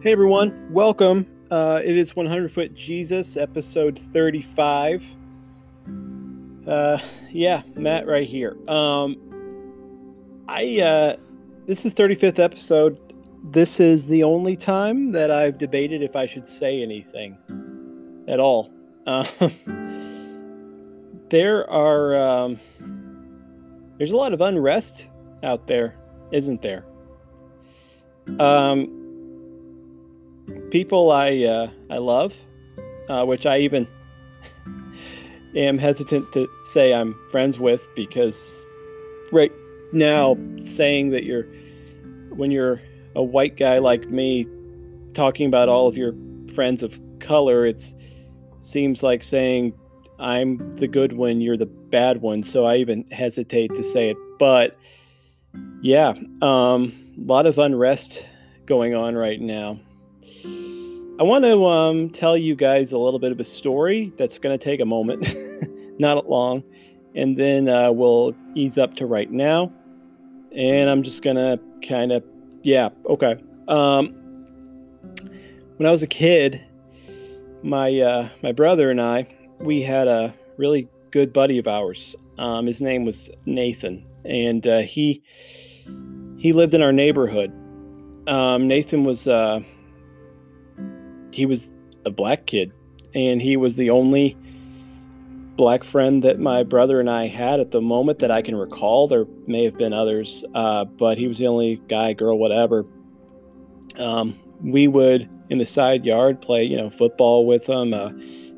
Hey everyone, welcome. Uh, it is 100 Foot Jesus, episode 35. Uh, yeah, Matt right here. Um, I uh, this is 35th episode. This is the only time that I've debated if I should say anything at all. Um, there are um, there's a lot of unrest out there, isn't there? Um, people I uh, I love, uh, which I even am hesitant to say I'm friends with because right now saying that you're when you're a white guy like me talking about all of your friends of color, it seems like saying I'm the good one, you're the bad one. So I even hesitate to say it, but yeah, um, a lot of unrest going on right now. I want to um, tell you guys a little bit of a story that's going to take a moment, not long, and then uh, we'll ease up to right now. And I'm just going to kind of, yeah, okay. Um, when I was a kid, my uh, my brother and I, we had a really good buddy of ours. Um, his name was Nathan, and uh, he he lived in our neighborhood. Um, Nathan was uh, he was a black kid, and he was the only black friend that my brother and I had at the moment that I can recall. There may have been others, uh, but he was the only guy, girl, whatever. Um, we would in the side yard play, you know, football with him, uh,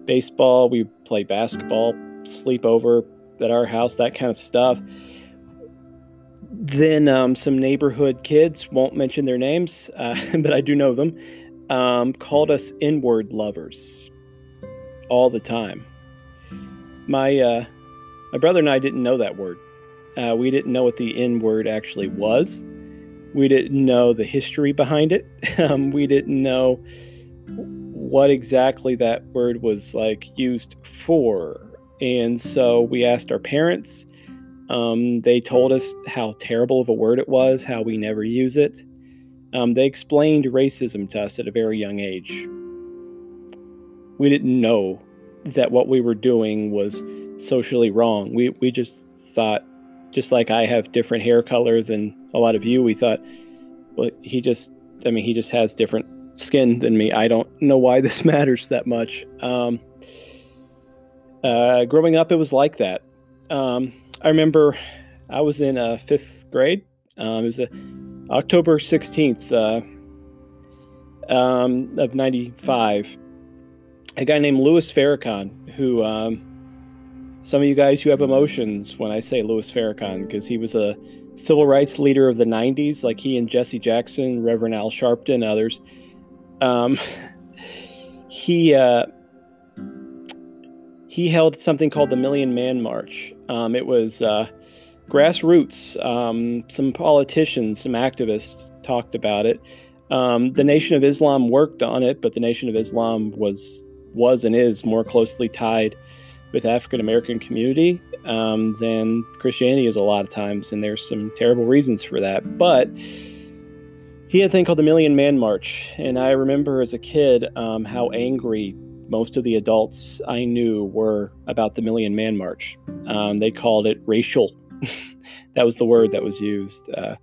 baseball. We play basketball, sleep over at our house, that kind of stuff. Then um, some neighborhood kids won't mention their names, uh, but I do know them um, called us inward lovers all the time. My uh, my brother and I didn't know that word. Uh, we didn't know what the N word actually was. We didn't know the history behind it. Um, we didn't know what exactly that word was like used for. And so we asked our parents. Um, they told us how terrible of a word it was, how we never use it. Um, they explained racism to us at a very young age. We didn't know that what we were doing was socially wrong. We, we just thought, just like I have different hair color than a lot of you, we thought, well, he just, I mean, he just has different skin than me. I don't know why this matters that much. Um, uh, growing up, it was like that. Um, I remember I was in uh, fifth grade. Um, it was a October 16th uh, um, of 95, a guy named Louis Farrakhan, who um, some of you guys who have emotions when I say Louis Farrakhan, because he was a civil rights leader of the 90s, like he and Jesse Jackson, Reverend Al Sharpton, others. Um, he uh, he held something called the Million Man March. Um, it was uh, grassroots. Um, some politicians, some activists talked about it. Um, the Nation of Islam worked on it, but the Nation of Islam was was and is more closely tied with African American community um, than Christianity is a lot of times, and there's some terrible reasons for that. But he had a thing called the Million Man March, and I remember as a kid um, how angry most of the adults I knew were about the Million Man March. Um, they called it racial that was the word that was used. Uh,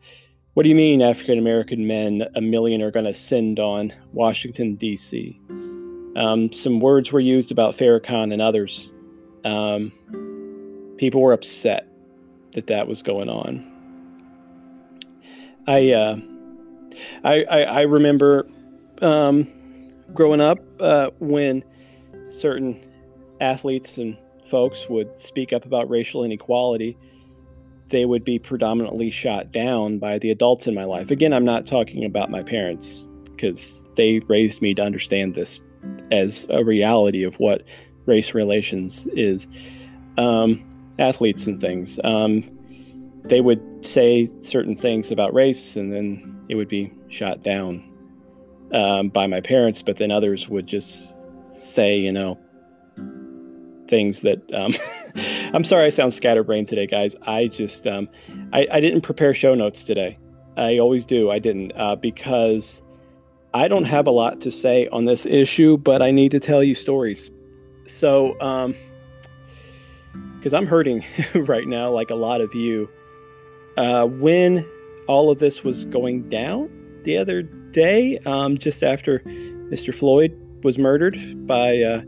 what do you mean, African American men, a million, are going to send on Washington, D.C.? Um, some words were used about Farrakhan and others. Um, people were upset that that was going on. I, uh, I, I, I, remember um, growing up uh, when certain athletes and folks would speak up about racial inequality they would be predominantly shot down by the adults in my life. Again, I'm not talking about my parents because they raised me to understand this as a reality of what race relations is. Um, athletes and things. Um, they would say certain things about race and then it would be shot down um, by my parents, but then others would just say, you know, things that um, I'm sorry I sound scatterbrained today, guys. I just um, I, I, didn't prepare show notes today. I always do. I didn't uh, because I don't have a lot to say on this issue, but I need to tell you stories. So, um, because I'm hurting right now, like a lot of you. Uh, when all of this was going down the other day, um, just after Mr. Floyd was murdered by uh,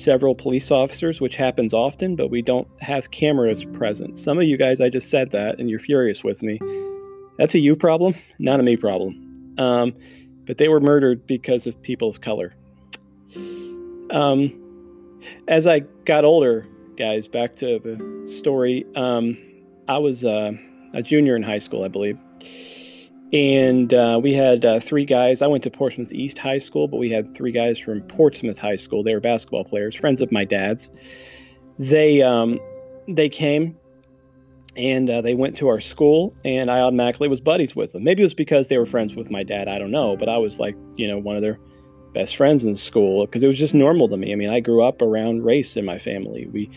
several police officers, which happens often, but we don't have cameras present. Some of you guys, I just said that, and you're furious with me. That's a you problem, not a me problem. Um, but they were murdered because of people of color. Um, as I got older, guys, back to the story, um, I was uh, a junior in high school, I believe. And uh, we had uh, three guys. I went to Portsmouth East High School, but we had three guys from Portsmouth High School. They were basketball players, friends of my dad's. They um, they came and uh, they went to our school, and I automatically was buddies with them. Maybe it was because they were friends with my dad. I don't know, but I was like, you know, one of their best friends in school because it was just normal to me. I mean, I grew up around race in my family. We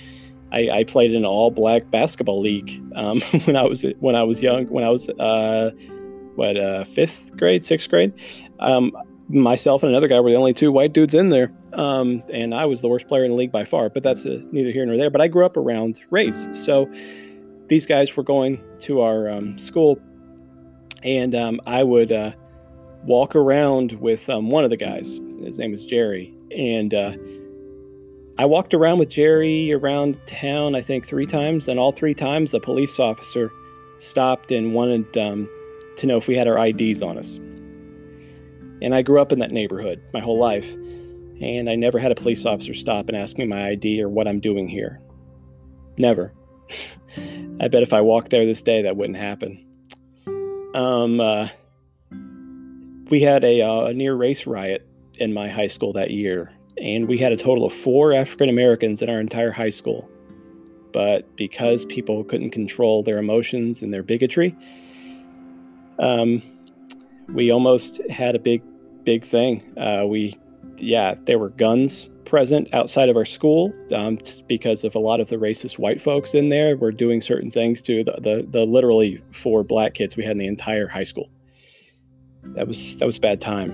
I, I, played in an all-black basketball league um, when I was when I was young. When I was uh, what uh, fifth grade, sixth grade. Um, myself and another guy were the only two white dudes in there, um, and I was the worst player in the league by far. But that's uh, neither here nor there. But I grew up around race, so these guys were going to our um, school, and um, I would uh, walk around with um, one of the guys. His name was Jerry, and uh, I walked around with Jerry around town. I think three times, and all three times a police officer stopped and wanted um, to know if we had our IDs on us. And I grew up in that neighborhood my whole life, and I never had a police officer stop and ask me my ID or what I'm doing here. Never. I bet if I walked there this day, that wouldn't happen. Um, uh, we had a, uh, a near race riot in my high school that year, and we had a total of four African Americans in our entire high school. But because people couldn't control their emotions and their bigotry, um, we almost had a big, big thing. Uh, we, yeah, there were guns present outside of our school um, because of a lot of the racist white folks in there were doing certain things to the, the, the literally four black kids we had in the entire high school. That was that was bad time.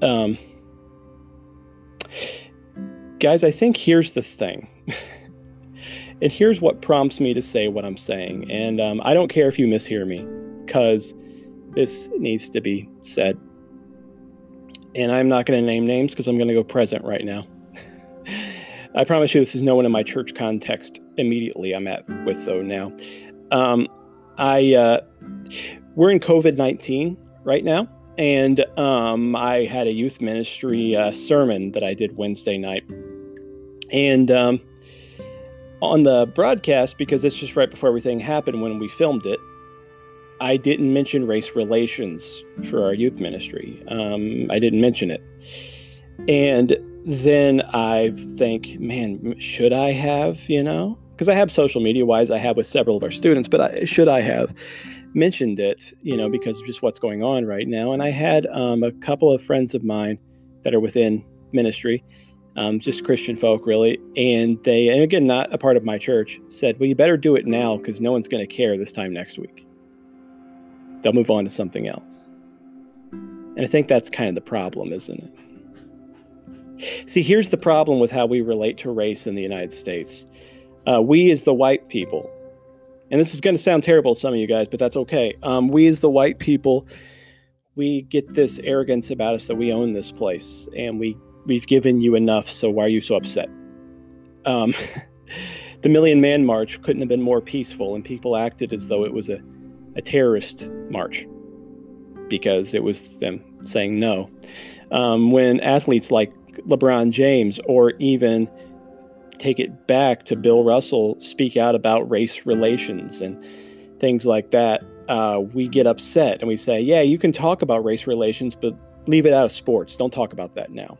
Um, guys, I think here's the thing. and here's what prompts me to say what I'm saying. And um, I don't care if you mishear me, because this needs to be said. And I'm not going to name names because I'm going to go present right now. I promise you, this is no one in my church context immediately I'm at with, though, now. Um, I, uh, we're in COVID 19 right now. And um, I had a youth ministry uh, sermon that I did Wednesday night. And um, on the broadcast, because it's just right before everything happened when we filmed it, I didn't mention race relations for our youth ministry. Um, I didn't mention it. And then I think, man, should I have, you know? Because I have social media wise, I have with several of our students, but I, should I have mentioned it, you know, because of just what's going on right now? And I had um, a couple of friends of mine that are within ministry, um, just Christian folk, really. And they, and again, not a part of my church, said, well, you better do it now because no one's going to care this time next week they'll move on to something else. And I think that's kind of the problem, isn't it? See, here's the problem with how we relate to race in the United States. Uh, we, as the white people, and this is going to sound terrible to some of you guys, but that's okay. Um, we, as the white people, we get this arrogance about us that we own this place and we we've given you enough. So why are you so upset? Um, the Million Man March couldn't have been more peaceful, and people acted as though it was a a terrorist march because it was them saying no. Um, when athletes like LeBron James or even take it back to Bill Russell speak out about race relations and things like that, uh, we get upset and we say, yeah, you can talk about race relations, but leave it out of sports. Don't talk about that now.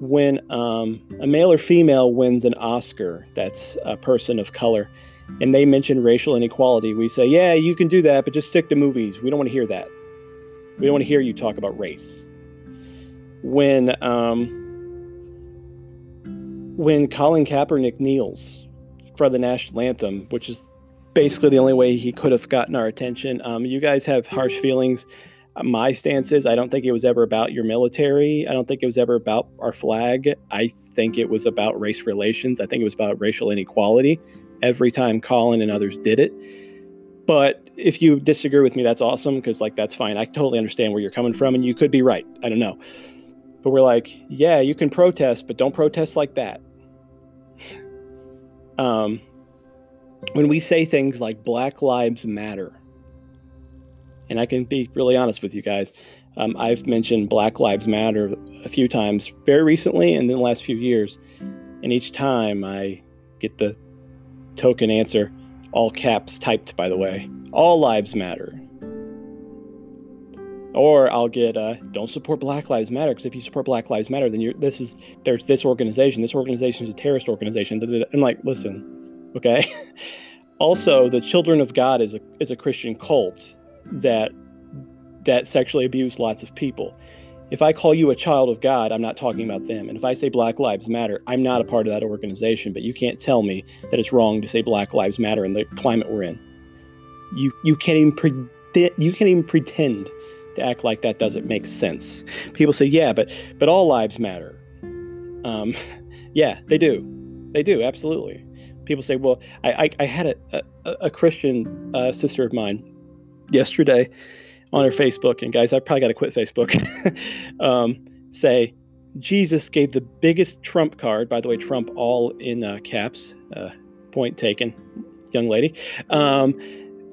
When um, a male or female wins an Oscar, that's a person of color, and they mention racial inequality, we say, yeah, you can do that, but just stick to movies. We don't want to hear that. We don't want to hear you talk about race. When um, when Colin Kaepernick kneels for the national anthem, which is basically the only way he could have gotten our attention, um, you guys have harsh feelings. my stance is I don't think it was ever about your military. I don't think it was ever about our flag. I think it was about race relations. I think it was about racial inequality every time Colin and others did it. But if you disagree with me, that's awesome because, like, that's fine. I totally understand where you're coming from, and you could be right. I don't know. But we're like, yeah, you can protest, but don't protest like that. um, when we say things like Black Lives Matter, and I can be really honest with you guys, um, I've mentioned Black Lives Matter a few times very recently and in the last few years. And each time I get the token answer, all caps typed, by the way, all lives matter. Or I'll get, uh, don't support Black Lives Matter because if you support Black Lives Matter, then you're this is there's this organization. This organization is a terrorist organization. And like, listen, okay. also, the Children of God is a is a Christian cult that that sexually abuse lots of people. If I call you a child of God, I'm not talking about them. And if I say Black Lives Matter, I'm not a part of that organization. But you can't tell me that it's wrong to say Black Lives Matter in the climate we're in. You you can't even pre- you can't even pretend to act like that doesn't make sense. People say, yeah, but but all lives matter. Um, yeah, they do, they do absolutely. People say, well, I I, I had a, a, a Christian uh, sister of mine yesterday on her Facebook, and guys, I probably got to quit Facebook. um, say Jesus gave the biggest trump card. By the way, Trump all in uh, caps. Uh, point taken, young lady. Um,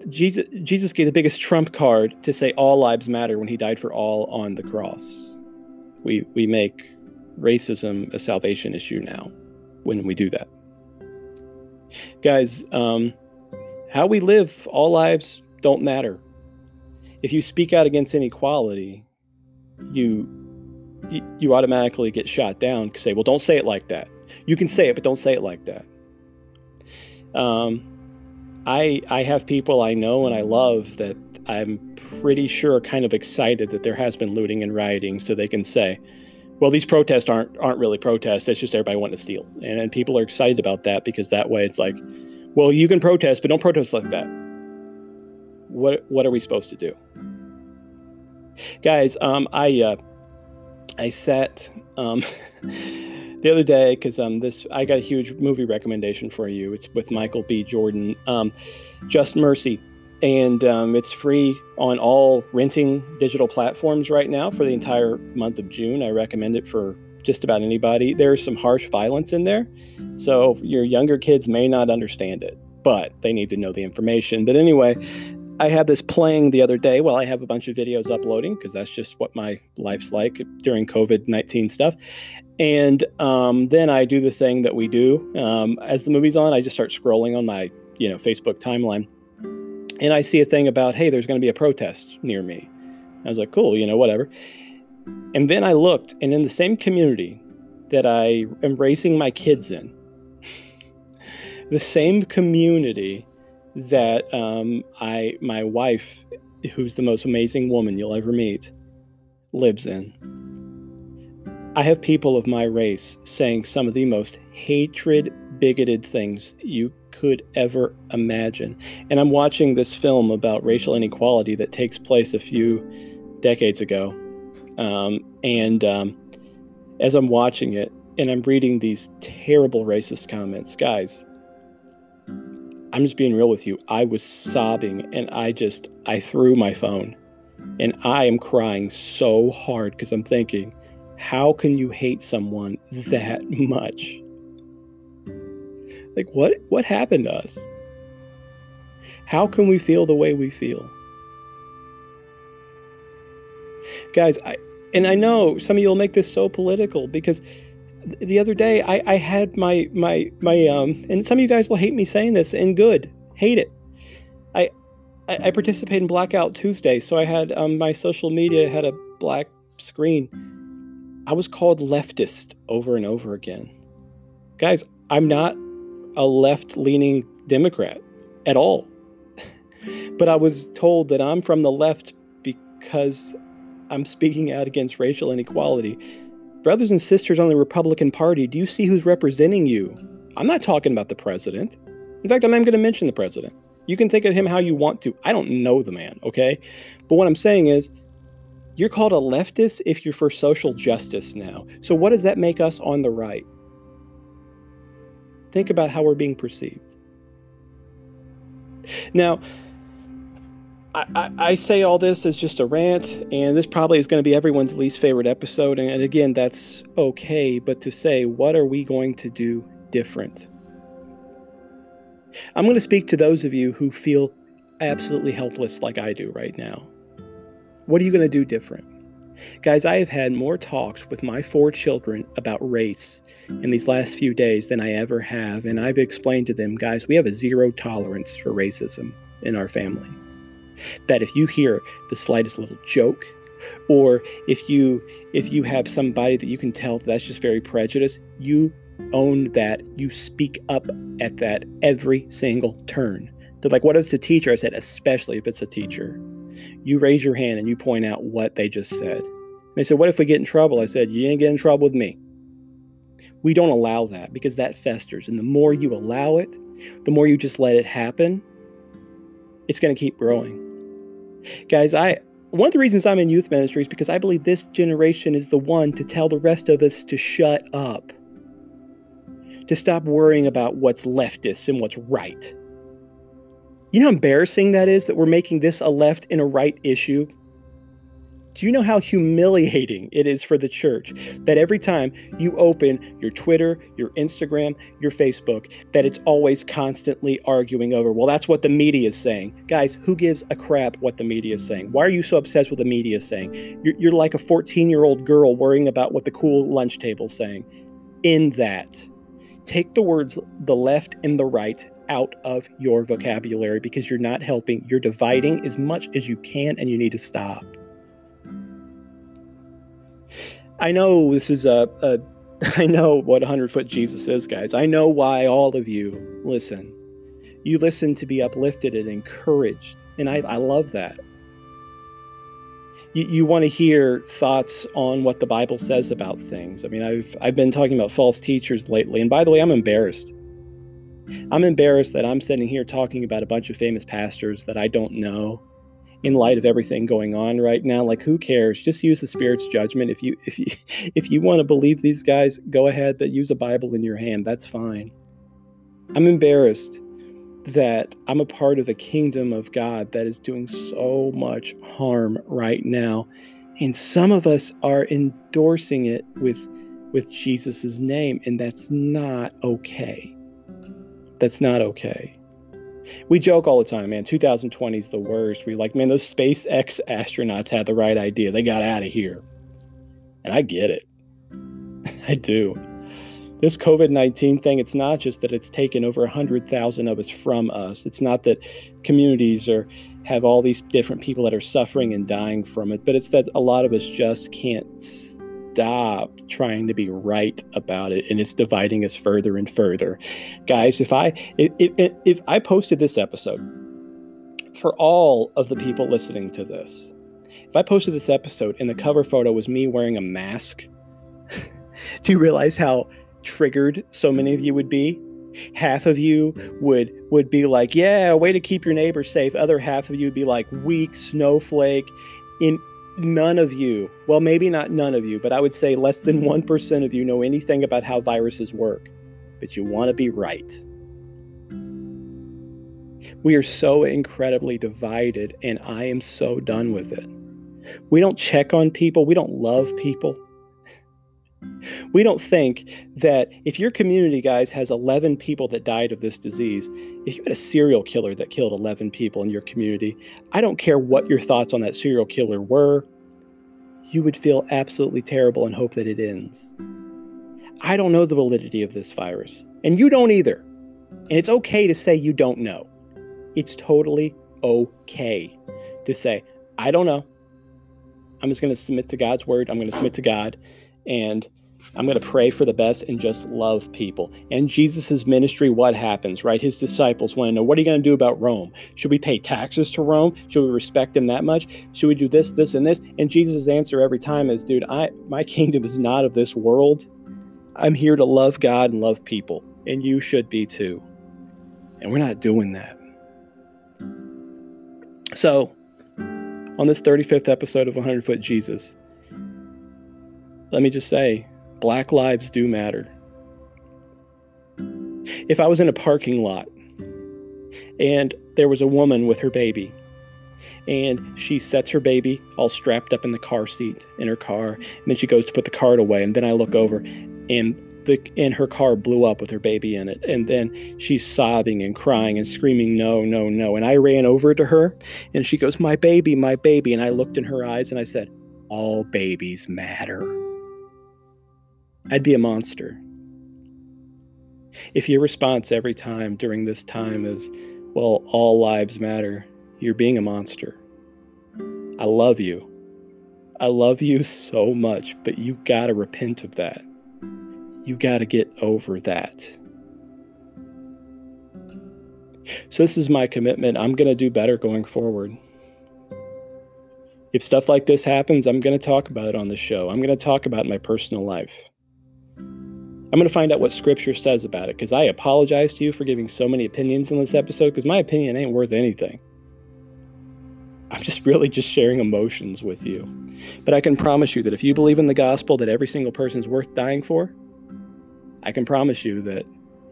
Jesus, Jesus gave the biggest trump card to say all lives matter when he died for all on the cross. We, we make racism a salvation issue now when we do that. Guys, um, how we live, all lives don't matter. If you speak out against inequality, you you automatically get shot down. Say, well, don't say it like that. You can say it, but don't say it like that. Um, I I have people I know and I love that I'm pretty sure are kind of excited that there has been looting and rioting, so they can say, well, these protests aren't aren't really protests. It's just everybody wanting to steal, and, and people are excited about that because that way it's like, well, you can protest, but don't protest like that. What what are we supposed to do, guys? Um, I uh, I sat um. the other day because um this I got a huge movie recommendation for you. It's with Michael B. Jordan, um, Just Mercy, and um, it's free on all renting digital platforms right now for the entire month of June. I recommend it for just about anybody. There's some harsh violence in there, so your younger kids may not understand it, but they need to know the information. But anyway, I had this playing the other day while I have a bunch of videos uploading because that's just what my life's like during COVID 19 stuff. And um, then I do the thing that we do. Um, as the movie's on, I just start scrolling on my you know Facebook timeline. And I see a thing about, hey, there's going to be a protest near me. I was like, cool, you know, whatever. And then I looked, and in the same community that I am raising my kids in, the same community that um, I my wife, who's the most amazing woman you'll ever meet, lives in. I have people of my race saying some of the most hatred, bigoted things you could ever imagine. And I'm watching this film about racial inequality that takes place a few decades ago. Um, and um, as I'm watching it and I'm reading these terrible racist comments, guys, I'm just being real with you. I was sobbing and I just, I threw my phone and I am crying so hard because I'm thinking, how can you hate someone that much? Like what what happened to us? How can we feel the way we feel? Guys, I and I know some of you will make this so political because the other day I, I had my my my um and some of you guys will hate me saying this and good hate it. I I, I participate in Blackout Tuesday so I had um, my social media had a black screen. I was called leftist over and over again. Guys I'm not a left leaning Democrat at all. But I was told that I'm from the left because I'm speaking out against racial inequality brothers and sisters on the Republican Party, do you see who's representing you? I'm not talking about the president. In fact, I'm not going to mention the president. You can think of him how you want to. I don't know the man, okay? But what I'm saying is, You're called a leftist if you're for social justice now. So, what does that make us on the right? Think about how we're being perceived. Now, I, I, I, say all this as just a rant, and this probably is going to be everyone's least favorite episode. And, and again, that's okay. But to say, what are we going to do different? I'm going to speak to those of you who feel absolutely helpless like I do right now. What are you going to do different? Guys, I have had more talks with my four children about race in these last few days than I ever have. And I've explained to them, guys, we have a zero tolerance for racism in our family. That if you hear the slightest little joke, or if you if you have somebody that you can tell that's just very prejudiced, you own that. You speak up at that every single turn. They're like, what if it's a teacher? I said, especially if it's a teacher. You raise your hand and you point out what they just said. they said, What if we get in trouble? I said, You ain't get in trouble with me. We don't allow that because that festers. And the more you allow it, the more you just let it happen, it's going to keep growing. Guys, I one of the reasons I'm in youth ministry is because I believe this generation is the one to tell the rest of us to shut up. To stop worrying about what's leftist and what's right. You know how embarrassing that is that we're making this a left and a right issue? Do you know how humiliating it is for the church that every time you open your Twitter, your Instagram, your Facebook, that it's always constantly arguing over, well, that's what the media is saying. Guys, who gives a crap what the media is saying? Why are you so obsessed with the media saying? You're, you're like a 14 year old girl worrying about what the cool lunch table is saying. In that, take the words the left and the right out of your vocabulary because you're not helping. You're dividing as much as you can and you need to stop. I know this is a, a I know what 100 foot Jesus is, guys. I know why all of you listen. You listen to be uplifted and encouraged. And I, I love that. You, you want to hear thoughts on what the Bible says about things. I mean, I've, I've been talking about false teachers lately. And by the way, I'm embarrassed. I'm embarrassed that I'm sitting here talking about a bunch of famous pastors that I don't know in light of everything going on right now like who cares? Just use the spirit's judgment. If you if you if you want to believe these guys go ahead but use a bible in your hand. That's fine. I'm embarrassed that i'm a part of a kingdom of god that is doing so much harm right now and some of us are endorsing it with with jesus' name and that's not okay. That's not okay we joke all the time, man. 2020 is the worst. We like, man, those SpaceX astronauts had the right idea. They got out of here. And I get it. I do. This COVID 19 thing, it's not just that it's taken over 100,000 of us from us. It's not that communities are have all these different people that are suffering and dying from it, but it's that a lot of us just can't stop trying to be right about it and it's dividing us further and further. Guys if i if, if, i posted this episode for all of the people listening to this if i posted this episode and the cover photo was me wearing a mask do you realize how triggered so many of you would be? Half of you would would be like yeah way to keep your neighbors safe. Other half of you would be like weak snowflake in none of you, well, maybe not none of you, but I would say less than mm-hmm. 1% of you know anything about how viruses work, but you want to be right. We are so incredibly divided, and I am so done with it. We don't check on people, we don't love people. We don't think that if your community, guys, has 11 people that died of this disease, if you had a serial killer that killed 11 people in your community, I don't care what your thoughts on that serial killer were, you would feel absolutely terrible and hope that it ends. I don't know the validity of this virus, and you don't either. And it's okay to say you don't know. It's totally okay to say, I don't know. I'm just going to submit to God's word. I'm going to submit to God and I'm going to pray for the best and just love people. And Jesus' ministry, what happens, right? His disciples want to know, what are you going to do about Rome? Should we pay taxes to Rome? Should we respect them that much? Should we do this, this, and this? And Jesus' answer every time is, dude, I my kingdom is not of this world. I'm here to love God and love people. And you should be too. And we're not doing that. So on this 35th episode of 100 Foot Jesus, let me just say black lives do matter. If I was in a parking lot and there was a woman with her baby, and she sets her baby all strapped up in the car seat in her car, and then she goes to put the cart away, and then I look over, and the and her car blew up with her baby in it, and then she's sobbing and crying and screaming, "No, no, no!" And I ran over to her, and she goes, "My baby, my baby," and I looked in her eyes and I said, "All babies matter." I'd be a monster. If your response every time during this time is, well, all lives matter, you're being a monster. I love you. I love you so much, but you gotta repent of that. You gotta get over that. So, this is my commitment. I'm gonna do better going forward. If stuff like this happens, I'm gonna talk about it on the show. I'm gonna talk about my personal life. I'm going to find out what scripture says about it because I apologize to you for giving so many opinions in this episode because my opinion ain't worth anything. I'm just really just sharing emotions with you. But I can promise you that if you believe in the gospel that every single person's worth dying for, I can promise you that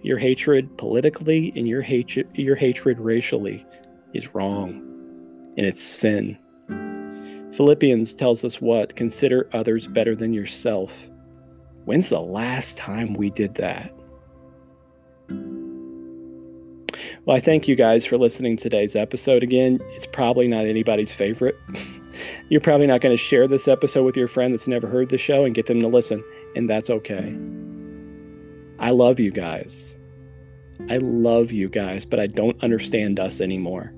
your hatred politically and your hatred your hatred racially is wrong and it's sin. Philippians tells us what? Consider others better than yourself. When's the last time we did that? Well, I thank you guys for listening to today's episode. Again, it's probably not anybody's favorite. You're probably not going to share this episode with your friend that's never heard the show and get them to listen, and that's okay. I love you guys. I love you guys, but I don't understand us anymore.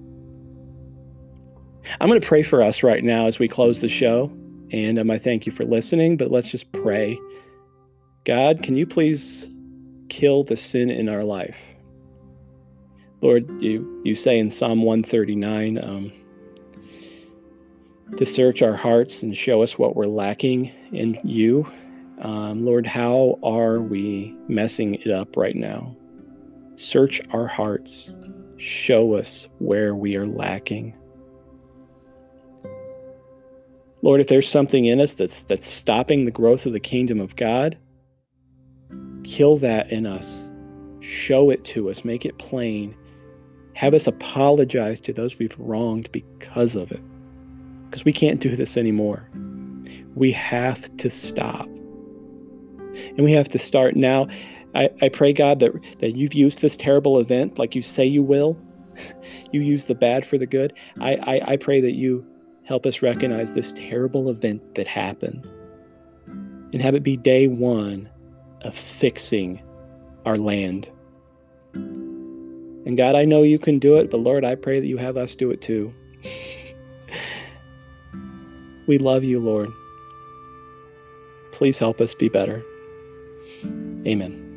I'm going to pray for us right now as we close the show, and um, I thank you for listening, but let's just pray God, can you please kill the sin in our life? Lord, you, you say in Psalm 139 um, to search our hearts and show us what we're lacking in you. Um, Lord, how are we messing it up right now? Search our hearts. Show us where we are lacking. Lord, if there's something in us that's that's stopping the growth of the kingdom of God, Kill that in us. Show it to us. Make it plain. Have us apologize to those we've wronged because of it. Because we can't do this anymore. We have to stop. And we have to start now. I, I pray, God, that, that you've used this terrible event like you say you will. you use the bad for the good. I, I, I pray that you help us recognize this terrible event that happened and have it be day one of fixing our land. And God, I know you can do it, but Lord, I pray that you have us do it too. we love you, Lord. Please help us be better. Amen.